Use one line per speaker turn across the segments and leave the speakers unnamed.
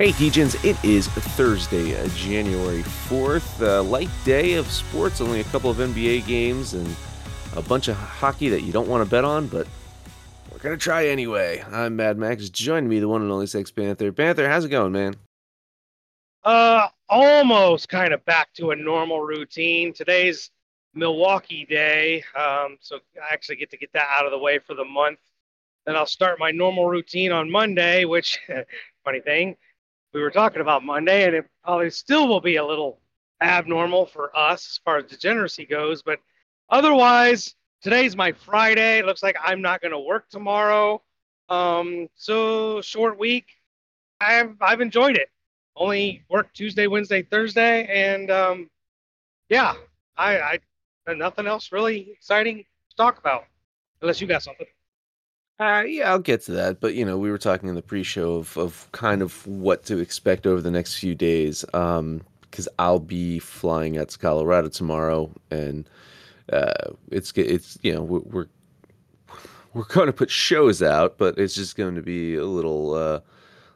Hey, Degens, it is Thursday, uh, January 4th. Uh, light day of sports, only a couple of NBA games and a bunch of hockey that you don't want to bet on, but we're going to try anyway. I'm Mad Max. Join me, the one and only Sex Panther. Panther, how's it going, man?
Uh, almost kind of back to a normal routine. Today's Milwaukee day, um, so I actually get to get that out of the way for the month. Then I'll start my normal routine on Monday, which, funny thing, we were talking about Monday, and it probably still will be a little abnormal for us as far as degeneracy goes. But otherwise, today's my Friday. It looks like I'm not going to work tomorrow. Um, so short week. I've I've enjoyed it. Only work Tuesday, Wednesday, Thursday, and um, yeah, I, I nothing else really exciting to talk about, unless you got something.
Uh, yeah, I'll get to that. But you know, we were talking in the pre-show of of kind of what to expect over the next few days. Um, because I'll be flying out to Colorado tomorrow, and uh, it's it's you know we're we're, we're going to put shows out, but it's just going to be a little uh,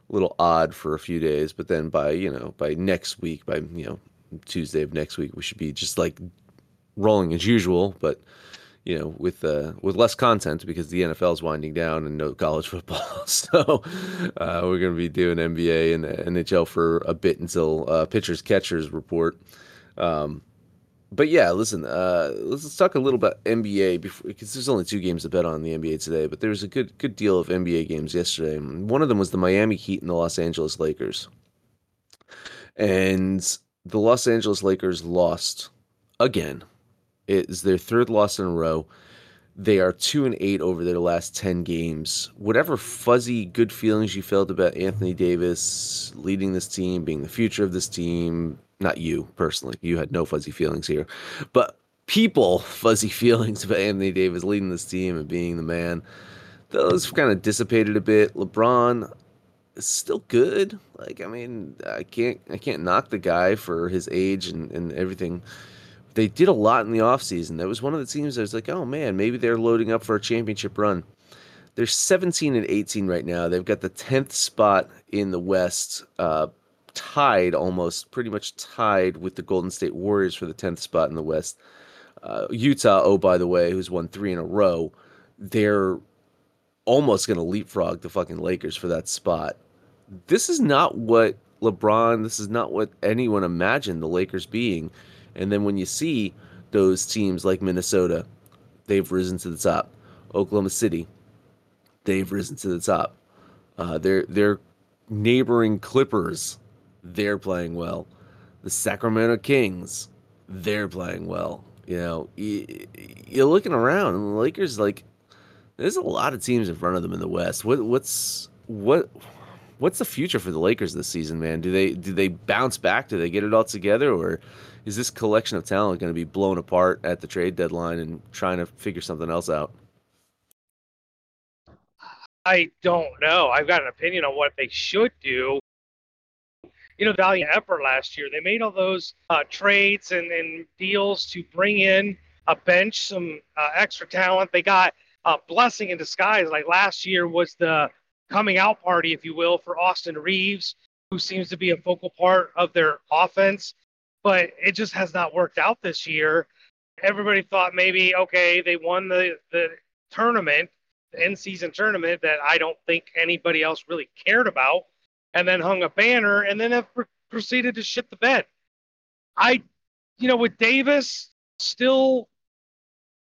little odd for a few days. But then by you know by next week, by you know Tuesday of next week, we should be just like rolling as usual. But you know, with uh, with less content because the NFL is winding down and no college football. so uh, we're going to be doing NBA and NHL for a bit until uh, pitchers catchers report. Um, but yeah, listen, uh, let's, talk a little about NBA because there's only two games to bet on the NBA today, but there was a good good deal of NBA games yesterday. One of them was the Miami Heat and the Los Angeles Lakers, and the Los Angeles Lakers lost again is their third loss in a row. They are two and eight over their last ten games. Whatever fuzzy good feelings you felt about Anthony Davis leading this team, being the future of this team, not you personally, you had no fuzzy feelings here, but people fuzzy feelings about Anthony Davis leading this team and being the man. Those kind of dissipated a bit. LeBron is still good. Like I mean, I can't I can't knock the guy for his age and, and everything they did a lot in the offseason. That was one of the teams that was like, oh man, maybe they're loading up for a championship run. They're 17 and 18 right now. They've got the 10th spot in the West, uh, tied almost, pretty much tied with the Golden State Warriors for the 10th spot in the West. Uh, Utah, oh, by the way, who's won three in a row, they're almost going to leapfrog the fucking Lakers for that spot. This is not what LeBron, this is not what anyone imagined the Lakers being and then when you see those teams like Minnesota, they've risen to the top. Oklahoma City, they've risen to the top. Uh, they're they're neighboring Clippers, they're playing well. The Sacramento Kings, they're playing well. You know, you, you're looking around, and the Lakers like there's a lot of teams in front of them in the West. What what's what what's the future for the Lakers this season, man? Do they do they bounce back? Do they get it all together, or is this collection of talent going to be blown apart at the trade deadline and trying to figure something else out?
I don't know. I've got an opinion on what they should do. You know, valiant effort last year. They made all those uh, trades and, and, deals to bring in a bench, some uh, extra talent. They got a blessing in disguise. Like last year was the coming out party, if you will, for Austin Reaves, who seems to be a focal part of their offense but it just has not worked out this year. Everybody thought maybe okay, they won the the tournament, the in season tournament that I don't think anybody else really cared about, and then hung a banner and then have proceeded to shit the bed. I you know, with Davis still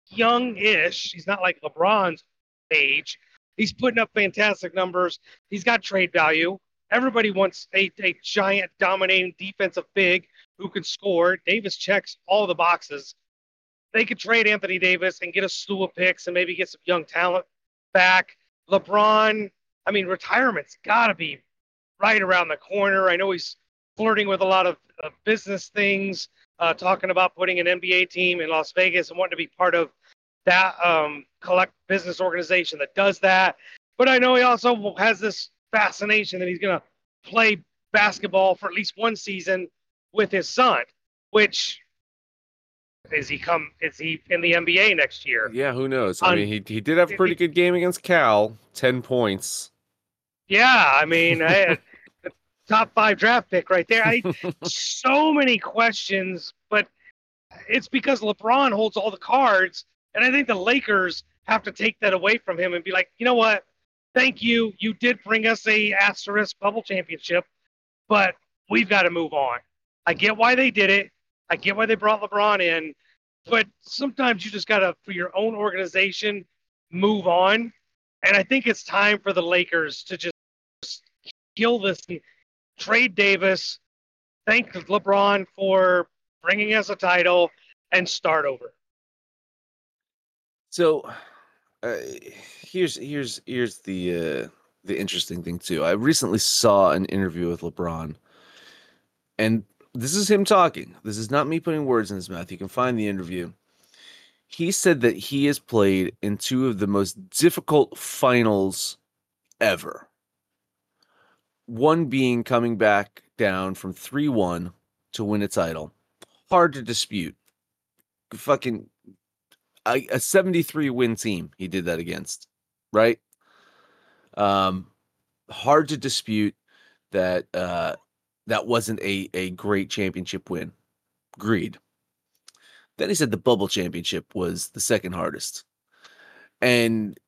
young-ish, he's not like LeBron's age. He's putting up fantastic numbers. He's got trade value. Everybody wants a, a giant, dominating defensive big who can score. Davis checks all the boxes. They could trade Anthony Davis and get a slew of picks and maybe get some young talent back. LeBron, I mean, retirement's got to be right around the corner. I know he's flirting with a lot of uh, business things, uh, talking about putting an NBA team in Las Vegas and wanting to be part of that um, collect business organization that does that. But I know he also has this fascination that he's going to play basketball for at least one season with his son, which is he come is he in the NBA next year?
Yeah, who knows? I mean, he he did have a pretty good game against Cal, ten points.
Yeah, I mean, I, top five draft pick right there. I so many questions, but it's because LeBron holds all the cards, and I think the Lakers have to take that away from him and be like, you know what? Thank you. You did bring us a asterisk bubble championship, but we've got to move on. I get why they did it. I get why they brought LeBron in, but sometimes you just got to, for your own organization, move on. And I think it's time for the Lakers to just kill this, trade Davis, thank LeBron for bringing us a title, and start over.
So, uh, here's here's here's the uh, the interesting thing too. I recently saw an interview with LeBron, and this is him talking. This is not me putting words in his mouth. You can find the interview. He said that he has played in two of the most difficult finals ever. One being coming back down from 3 1 to win a title. Hard to dispute. Fucking a, a 73 win team he did that against, right? Um, hard to dispute that uh, that wasn't a, a great championship win. Agreed. Then he said the bubble championship was the second hardest. And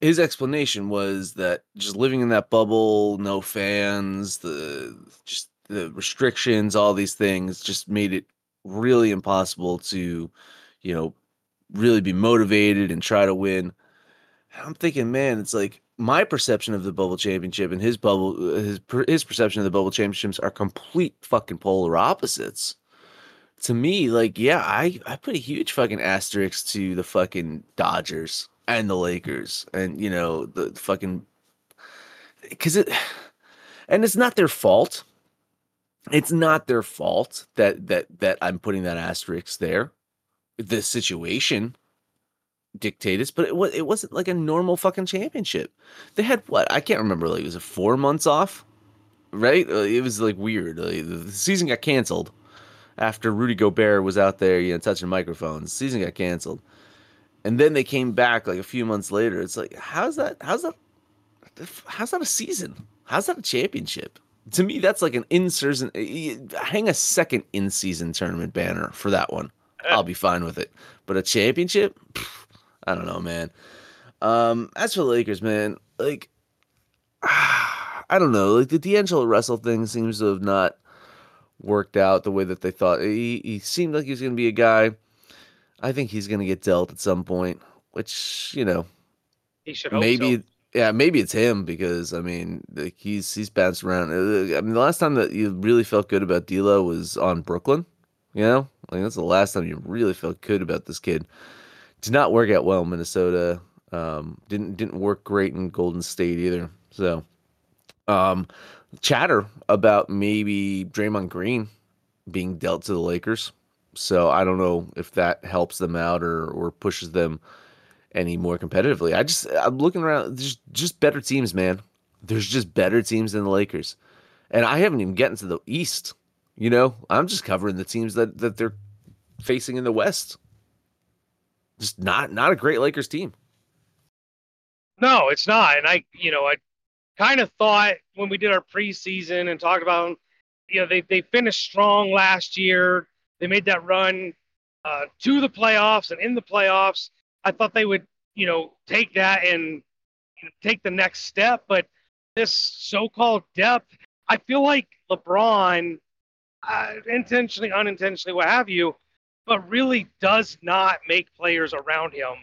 his explanation was that just living in that bubble, no fans, the just the restrictions, all these things just made it really impossible to, you know, really be motivated and try to win. I'm thinking, man, it's like my perception of the bubble championship and his bubble uh, his his perception of the bubble championships are complete fucking polar opposites. To me, like, yeah, I I put a huge fucking asterisk to the fucking Dodgers and the Lakers and you know the fucking because it and it's not their fault. It's not their fault that that that I'm putting that asterisk there the situation dictated, but it was it wasn't like a normal fucking championship. They had what I can't remember. Like it was a four months off? Right? It was like weird. Like, the season got canceled after Rudy Gobert was out there, you know, touching microphones. The season got canceled, and then they came back like a few months later. It's like how's that? How's that? How's that a season? How's that a championship? To me, that's like an in-season. Eh, eh, hang a second in-season tournament banner for that one. I'll be fine with it. But a championship, I don't know, man. Um, as for the Lakers, man, like I don't know, like the D'Angelo Russell thing seems to have not worked out the way that they thought. He he seemed like he was going to be a guy. I think he's going to get dealt at some point, which you know,
he should
maybe.
so.
Yeah, maybe it's him because I mean, like he's he's bounced around. Uh, I mean, the last time that you really felt good about D'Lo was on Brooklyn. You know, like that's the last time you really felt good about this kid. Did not work out well in Minnesota. Um, didn't didn't work great in Golden State either. So, um, chatter about maybe Draymond Green being dealt to the Lakers. So I don't know if that helps them out or or pushes them any more competitively. I just I'm looking around. There's just better teams, man. There's just better teams than the Lakers, and I haven't even gotten to the East. You know, I'm just covering the teams that that they're facing in the West. Just not not a great Lakers team.
No, it's not. And I, you know, I kind of thought when we did our preseason and talked about, you know, they they finished strong last year. They made that run uh, to the playoffs and in the playoffs. I thought they would, you know, take that and take the next step. But this so-called depth, I feel like LeBron uh, intentionally, unintentionally, what have you, but really does not make players around him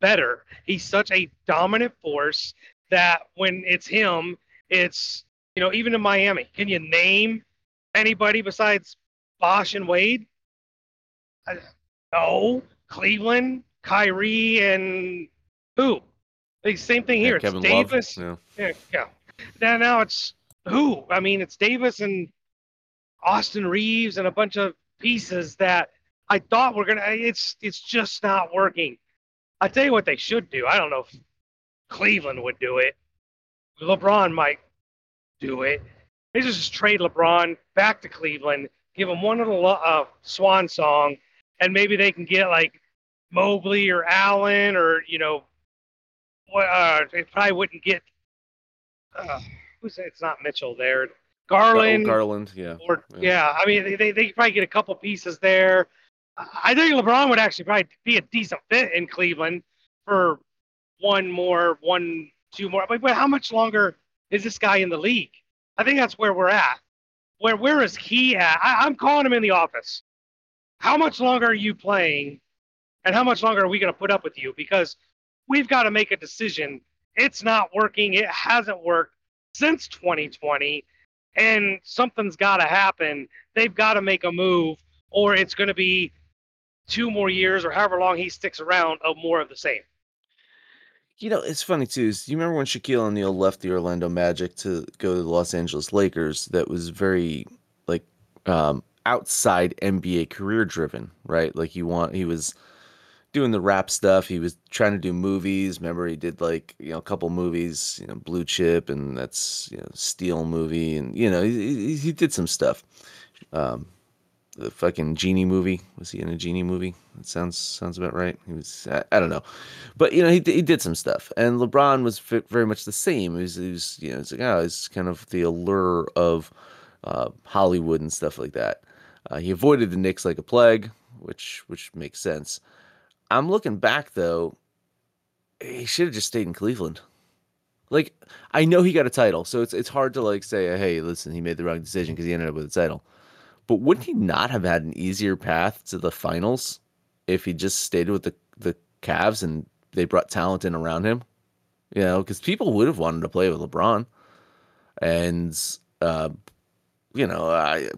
better. He's such a dominant force that when it's him, it's you know even in Miami. Can you name anybody besides Bosh and Wade? No. Cleveland, Kyrie, and who? The same thing here.
Yeah,
it's
Kevin
Davis.
Love.
Yeah, yeah. Now, now it's who? I mean, it's Davis and Austin Reaves and a bunch of pieces that I thought were gonna. It's it's just not working. I tell you what they should do. I don't know if Cleveland would do it. LeBron might do it. They just trade LeBron back to Cleveland, give him one little uh, swan song, and maybe they can get like Mobley or Allen or you know? Uh, they probably wouldn't get. Uh, who's it's not Mitchell there. Garland.
Oh, Garland, yeah.
Or
Yeah.
yeah, I mean they, they could probably get a couple pieces there. I think LeBron would actually probably be a decent fit in Cleveland for one more, one, two more. But, but how much longer is this guy in the league? I think that's where we're at. Where where is he at? I, I'm calling him in the office. How much longer are you playing, and how much longer are we going to put up with you? Because we've got to make a decision. It's not working. It hasn't worked since 2020 and something's got to happen. They've got to make a move, or it's going to be two more years or however long he sticks around of more of the same.
You know, it's funny too. Is you remember when Shaquille O'Neal left the Orlando Magic to go to the Los Angeles Lakers? That was very like um, outside NBA career driven, right? Like you want he was doing the rap stuff. He was trying to do movies. Remember, he did like you know a couple movies, you know, Blue Chip, and that's you know Steel movie, and you know he, he, did some stuff. Um, the fucking genie movie was he in a genie movie? That sounds sounds about right. He was I, I don't know, but you know he he did some stuff, and LeBron was very much the same. He was, he was you know it's like oh it's kind of the allure of uh, Hollywood and stuff like that. Uh, he avoided the Knicks like a plague, which which makes sense. I'm looking back though, he should have just stayed in Cleveland. Like I know he got a title, so it's it's hard to like say, hey, listen, he made the wrong decision because he ended up with a title. But wouldn't he not have had an easier path to the finals if he just stayed with the the Cavs and they brought talent in around him? You know, because people would have wanted to play with LeBron, and uh, you know, I,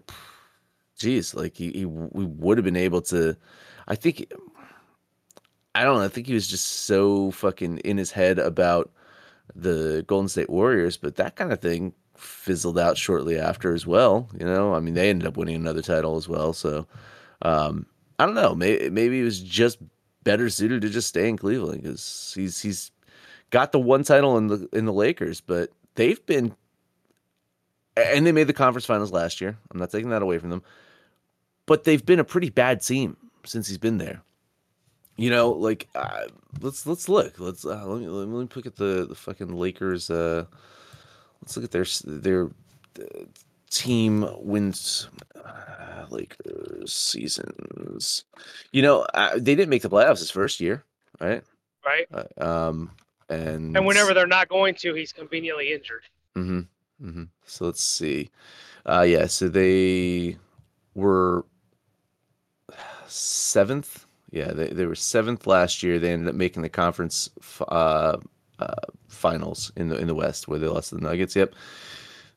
geez, like he, he we would have been able to. I think I don't know. I think he was just so fucking in his head about the Golden State Warriors, but that kind of thing fizzled out shortly after as well. You know, I mean, they ended up winning another title as well. So um, I don't know. Maybe maybe he was just better suited to just stay in Cleveland because he's he's got the one title in the in the Lakers, but they've been and they made the conference finals last year. I'm not taking that away from them, but they've been a pretty bad team since he's been there. You know, like uh, let's let's look. Let's uh, let me let me look at the the fucking Lakers. Uh, let's look at their their uh, team wins. Uh, Lakers seasons. You know, uh, they didn't make the playoffs his first year, right?
Right.
Uh, um, and
And whenever they're not going to, he's conveniently injured.
Mm-hmm. Mm-hmm. So let's see. Uh, yeah. So they were seventh. Yeah, they, they were seventh last year. They ended up making the conference uh, uh, finals in the in the West, where they lost to the Nuggets. Yep,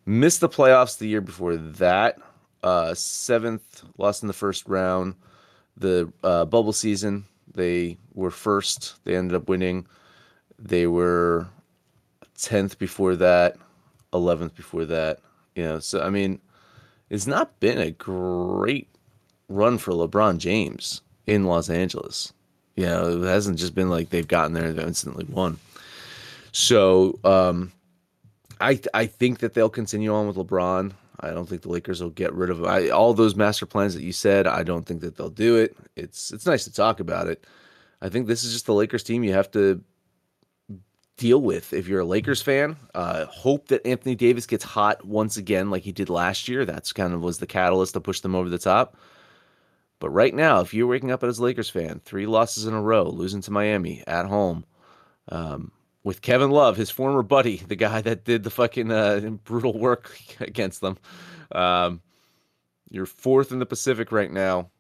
missed the playoffs the year before that. Uh, seventh, lost in the first round. The uh, bubble season, they were first. They ended up winning. They were tenth before that, eleventh before that. You know, so I mean, it's not been a great run for LeBron James in Los Angeles. You know, it hasn't just been like they've gotten there and instantly won. So um, I I think that they'll continue on with LeBron. I don't think the Lakers will get rid of. I, all those master plans that you said. I don't think that they'll do it. It's it's nice to talk about it. I think this is just the Lakers team you have to deal with if you're a Lakers fan. Uh, hope that Anthony Davis gets hot once again, like he did last year. That's kind of was the catalyst to push them over the top. But right now, if you're waking up as a Lakers fan, three losses in a row, losing to Miami at home, um, with Kevin Love, his former buddy, the guy that did the fucking uh, brutal work against them, um, you're fourth in the Pacific right now.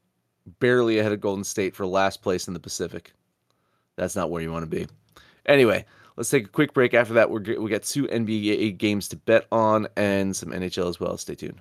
barely ahead of Golden State for last place in the Pacific. That's not where you want to be. Anyway, let's take a quick break. After that, we're, we got two NBA games to bet on and some NHL as well. Stay tuned.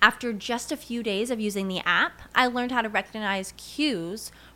After just a few days of using the app, I learned how to recognize cues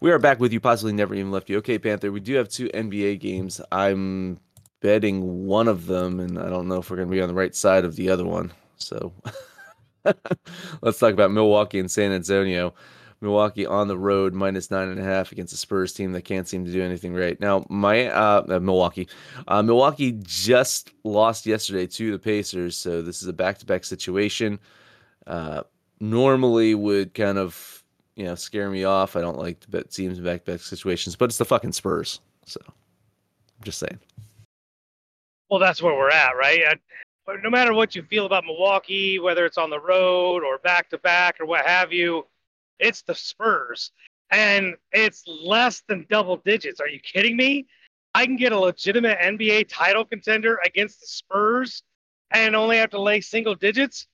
We are back with you, possibly never even left you. Okay, Panther, we do have two NBA games. I'm betting one of them, and I don't know if we're going to be on the right side of the other one. So let's talk about Milwaukee and San Antonio. Milwaukee on the road, minus nine and a half against a Spurs team that can't seem to do anything right. Now, my uh, uh, Milwaukee, uh, Milwaukee just lost yesterday to the Pacers, so this is a back-to-back situation. Uh, normally would kind of you know scare me off. I don't like to bet teams back back situations, but it's the fucking Spurs. So I'm just saying.
Well, that's where we're at, right? I, no matter what you feel about Milwaukee, whether it's on the road or back to back or what have you, it's the Spurs. And it's less than double digits. Are you kidding me? I can get a legitimate NBA title contender against the Spurs and only have to lay single digits.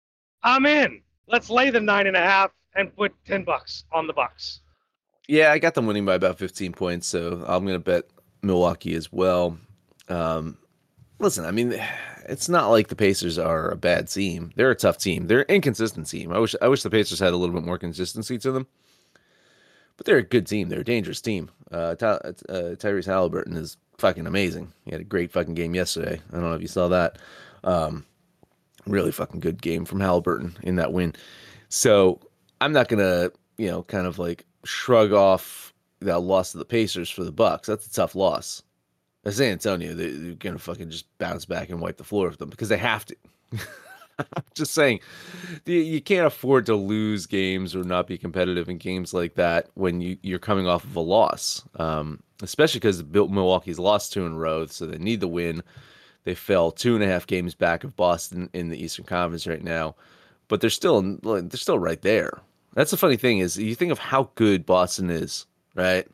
I'm in. Let's lay the nine and a half and put 10 bucks on the Bucks.
Yeah, I got them winning by about 15 points, so I'm going to bet Milwaukee as well. Um, listen, I mean, it's not like the Pacers are a bad team. They're a tough team. They're an inconsistent team. I wish I wish the Pacers had a little bit more consistency to them. But they're a good team. They're a dangerous team. Uh, Ty- uh, Tyrese Haliburton is fucking amazing. He had a great fucking game yesterday. I don't know if you saw that. Um, really fucking good game from Haliburton in that win. So I'm not gonna, you know, kind of like shrug off that loss to the Pacers for the Bucks. That's a tough loss. San Antonio, they, are gonna fucking just bounce back and wipe the floor with them because they have to. I'm just saying, you can't afford to lose games or not be competitive in games like that when you, you're coming off of a loss. Um, especially because Milwaukee's lost two in a row, so they need the win. They fell two and a half games back of Boston in the Eastern Conference right now, but they're still they're still right there. That's the funny thing is you think of how good Boston is, right?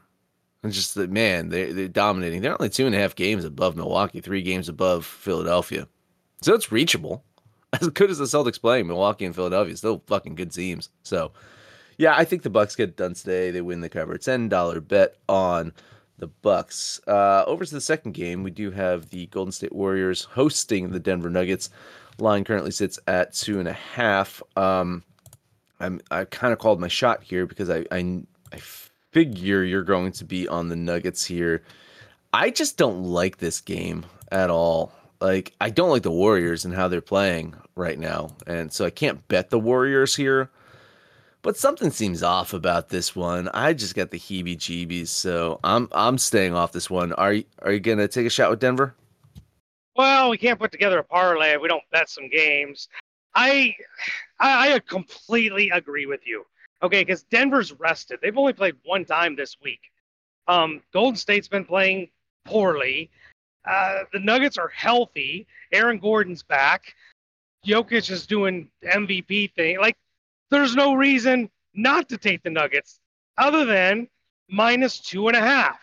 And just that man, they they're dominating. They're only two and a half games above Milwaukee, three games above Philadelphia. So it's reachable. As good as the Celtics playing, Milwaukee and Philadelphia still fucking good teams. So yeah, I think the Bucks get done today. They win the cover. Ten dollar bet on the Bucks. Uh, over to the second game, we do have the Golden State Warriors hosting the Denver Nuggets. Line currently sits at two and a half. Um, I'm I kind of called my shot here because I, I I figure you're going to be on the Nuggets here. I just don't like this game at all. Like I don't like the Warriors and how they're playing right now, and so I can't bet the Warriors here. But something seems off about this one. I just got the heebie-jeebies, so I'm I'm staying off this one. Are you are you gonna take a shot with Denver?
Well, we can't put together a parlay we don't bet some games. I, I, I completely agree with you. Okay, because Denver's rested. They've only played one time this week. Um, Golden State's been playing poorly. Uh, the Nuggets are healthy. Aaron Gordon's back. Jokic is doing MVP thing. Like, there's no reason not to take the Nuggets other than minus two and a half.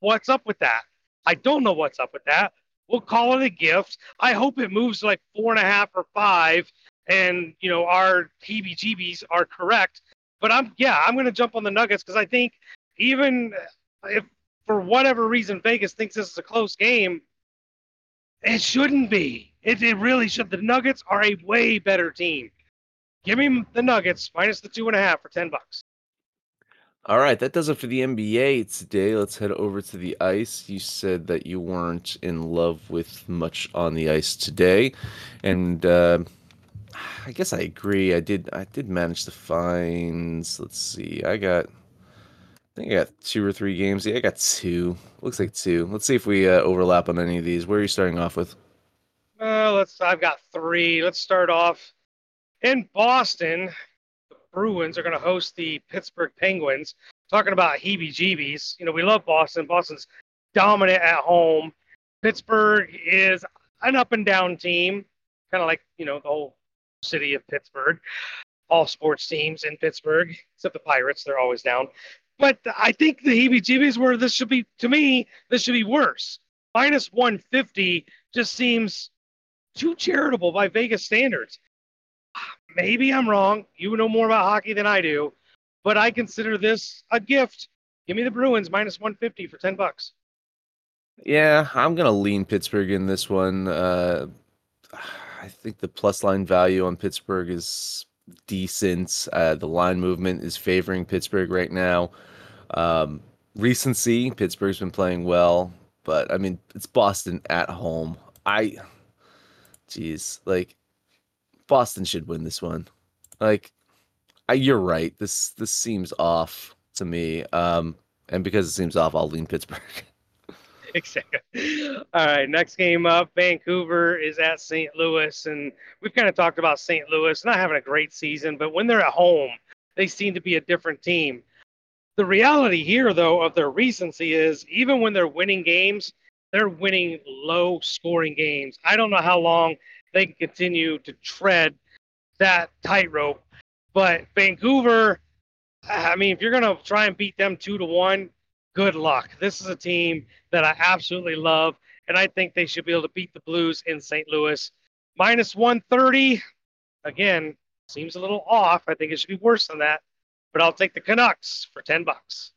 What's up with that? I don't know what's up with that. We'll call it a gift. I hope it moves like four and a half or five, and you know our heebie-jeebies are correct. But I'm yeah, I'm gonna jump on the Nuggets because I think even if for whatever reason Vegas thinks this is a close game, it shouldn't be. It, it really should. The Nuggets are a way better team. Give me the Nuggets minus the two and a half for ten bucks.
All right, that does it for the NBA today. Let's head over to the ice. You said that you weren't in love with much on the ice today, and uh, I guess I agree. I did. I did manage to find. Let's see. I got. I think I got two or three games. Yeah, I got two. Looks like two. Let's see if we uh, overlap on any of these. Where are you starting off with?
Uh, let's. I've got three. Let's start off in Boston. Bruins are going to host the Pittsburgh Penguins. Talking about heebie-jeebies, you know we love Boston. Boston's dominant at home. Pittsburgh is an up and down team, kind of like you know the whole city of Pittsburgh. All sports teams in Pittsburgh, except the Pirates, they're always down. But I think the heebie-jeebies where this should be to me, this should be worse. Minus 150 just seems too charitable by Vegas standards maybe I'm wrong. You know more about hockey than I do, but I consider this a gift. Give me the Bruins minus 150 for 10 bucks.
Yeah, I'm gonna lean Pittsburgh in this one. Uh, I think the plus line value on Pittsburgh is decent. Uh, the line movement is favoring Pittsburgh right now. Um, recency, Pittsburgh's been playing well, but I mean it's Boston at home. I, geez, like Boston should win this one. Like, I, you're right. This this seems off to me. Um, and because it seems off, I'll lean Pittsburgh.
exactly. All right, next game up, Vancouver is at St. Louis, and we've kind of talked about St. Louis not having a great season, but when they're at home, they seem to be a different team. The reality here, though, of their recency is even when they're winning games, they're winning low scoring games. I don't know how long they can continue to tread that tightrope. But Vancouver, I mean, if you're going to try and beat them two to one, good luck. This is a team that I absolutely love, and I think they should be able to beat the Blues in St. Louis. Minus 130, again, seems a little off. I think it should be worse than that, but I'll take the Canucks for 10 bucks.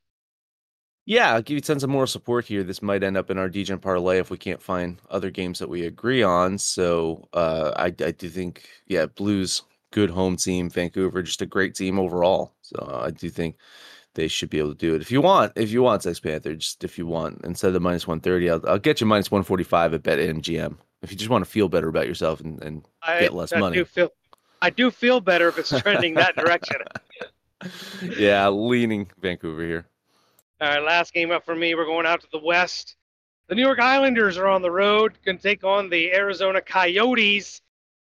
Yeah, I'll give you tons of moral support here. This might end up in our Degen parlay if we can't find other games that we agree on. So uh, I, I do think, yeah, Blues, good home team. Vancouver, just a great team overall. So uh, I do think they should be able to do it. If you want, if you want Sex Panther, just if you want, instead of the minus 130, I'll, I'll get you minus 145 at Bet MGM. If you just want to feel better about yourself and, and I, get less
I
money.
Do feel, I do feel better if it's trending that direction.
yeah, leaning Vancouver here.
All right, last game up for me. We're going out to the West. The New York Islanders are on the road, can take on the Arizona Coyotes.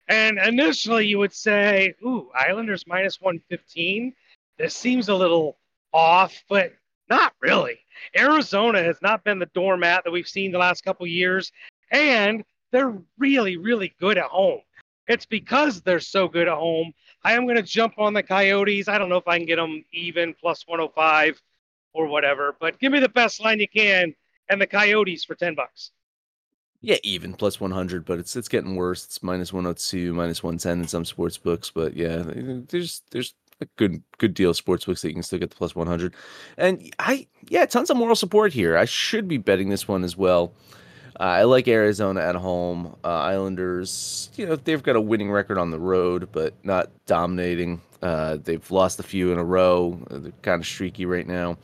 And initially, you would say, ooh, Islanders minus 115. This seems a little off, but not really. Arizona has not been the doormat that we've seen the last couple years, and they're really, really good at home. It's because they're so good at home. I am going to jump on the Coyotes. I don't know if I can get them even plus 105 or whatever. But give me the best line you can and the Coyotes for ten bucks.
Yeah, even plus one hundred, but it's it's getting worse. It's minus one hundred two, minus one ten in some sports books. But yeah, there's there's a good good deal of sports books that you can still get the plus one hundred. And I yeah, tons of moral support here. I should be betting this one as well. Uh, I like Arizona at home. Uh, Islanders, you know, they've got a winning record on the road, but not dominating. Uh, they've lost a few in a row. They're kind of streaky right now.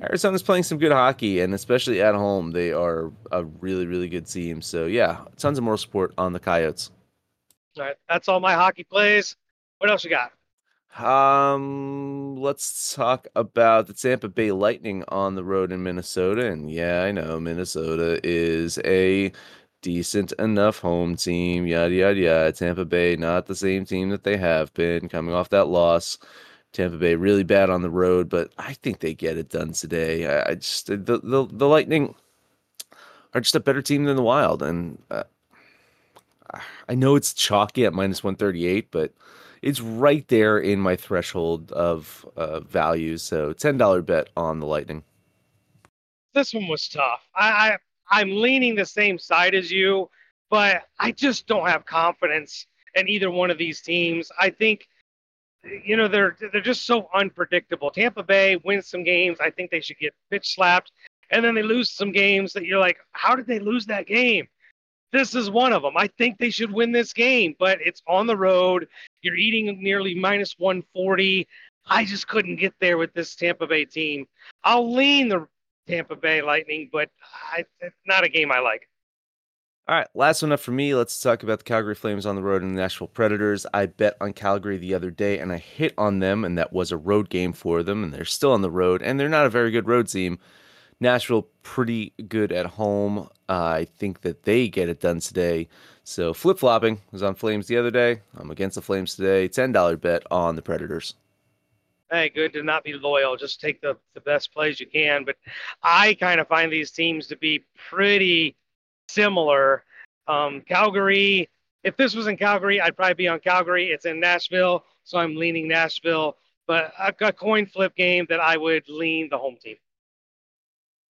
Arizona's playing some good hockey, and especially at home, they are a really, really good team. So yeah, tons of more support on the Coyotes.
All right, that's all my hockey plays. What else you got?
Um, let's talk about the Tampa Bay Lightning on the road in Minnesota. And yeah, I know Minnesota is a decent enough home team. Yada yada yada. Tampa Bay, not the same team that they have been coming off that loss. Tampa Bay really bad on the road, but I think they get it done today. I, I just the, the the Lightning are just a better team than the Wild, and uh, I know it's chalky at minus one thirty eight, but it's right there in my threshold of uh, value. So ten dollar bet on the Lightning.
This one was tough. I, I I'm leaning the same side as you, but I just don't have confidence in either one of these teams. I think you know they're they're just so unpredictable. Tampa Bay wins some games, I think they should get pitch slapped, and then they lose some games that you're like, how did they lose that game? This is one of them. I think they should win this game, but it's on the road. You're eating nearly minus 140. I just couldn't get there with this Tampa Bay team. I'll lean the Tampa Bay Lightning, but I, it's not a game I like.
All right, last one up for me. Let's talk about the Calgary Flames on the road and the Nashville Predators. I bet on Calgary the other day and I hit on them, and that was a road game for them, and they're still on the road, and they're not a very good road team. Nashville pretty good at home. Uh, I think that they get it done today. So flip flopping was on Flames the other day. I'm against the Flames today. Ten dollar bet on the Predators.
Hey, good to not be loyal. Just take the, the best plays you can. But I kind of find these teams to be pretty similar. Um, Calgary, if this was in Calgary, I'd probably be on Calgary. It's in Nashville, so I'm leaning Nashville. But a, a coin flip game that I would lean the home team.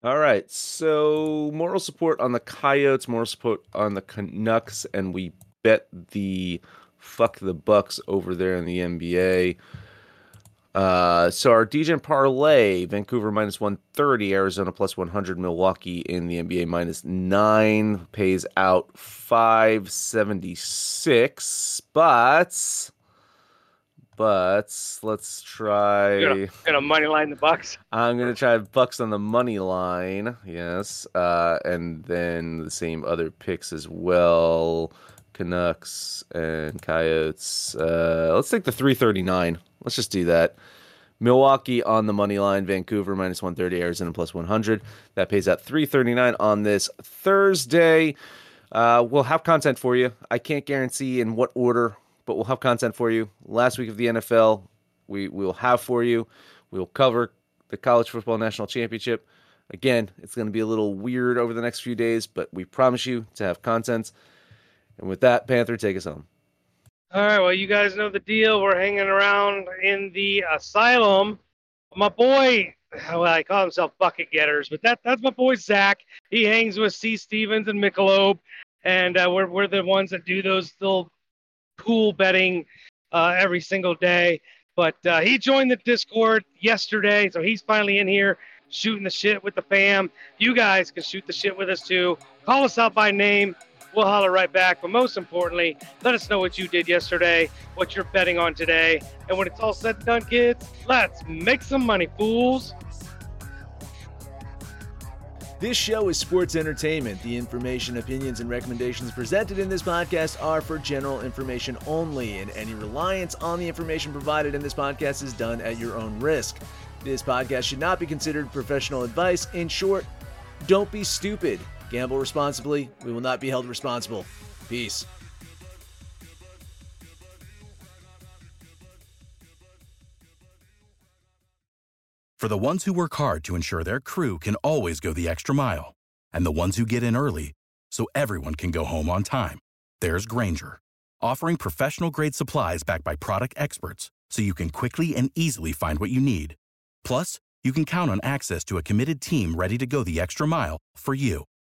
All right, so moral support on the Coyotes, moral support on the Canucks, and we bet the fuck the Bucks over there in the NBA. Uh, so our DJ parlay: Vancouver minus one thirty, Arizona plus one hundred, Milwaukee in the NBA minus nine pays out five seventy six. But but let's try.
You're gonna, gonna money line the Bucks.
I'm gonna try Bucks on the money line. Yes, uh, and then the same other picks as well. Canucks and Coyotes. Uh, let's take the 339. Let's just do that. Milwaukee on the money line, Vancouver minus 130, Arizona plus 100. That pays out 339 on this Thursday. Uh, we'll have content for you. I can't guarantee in what order, but we'll have content for you. Last week of the NFL, we will have for you. We will cover the college football national championship. Again, it's going to be a little weird over the next few days, but we promise you to have content. And with that, Panther, take us home.
All right, well, you guys know the deal. We're hanging around in the asylum. My boy, well, I call himself bucket getters, but that that's my boy Zach. He hangs with C. Stevens and Michelob, and uh, we're we're the ones that do those little pool betting uh, every single day. But uh, he joined the Discord yesterday, so he's finally in here shooting the shit with the fam. You guys can shoot the shit with us too. Call us out by name. We'll holler right back. But most importantly, let us know what you did yesterday, what you're betting on today. And when it's all said and done, kids, let's make some money, fools.
This show is sports entertainment. The information, opinions, and recommendations presented in this podcast are for general information only, and any reliance on the information provided in this podcast is done at your own risk. This podcast should not be considered professional advice. In short, don't be stupid. Gamble responsibly. We will not be held responsible. Peace.
For the ones who work hard to ensure their crew can always go the extra mile, and the ones who get in early so everyone can go home on time, there's Grainger, offering professional grade supplies backed by product experts so you can quickly and easily find what you need. Plus, you can count on access to a committed team ready to go the extra mile for you.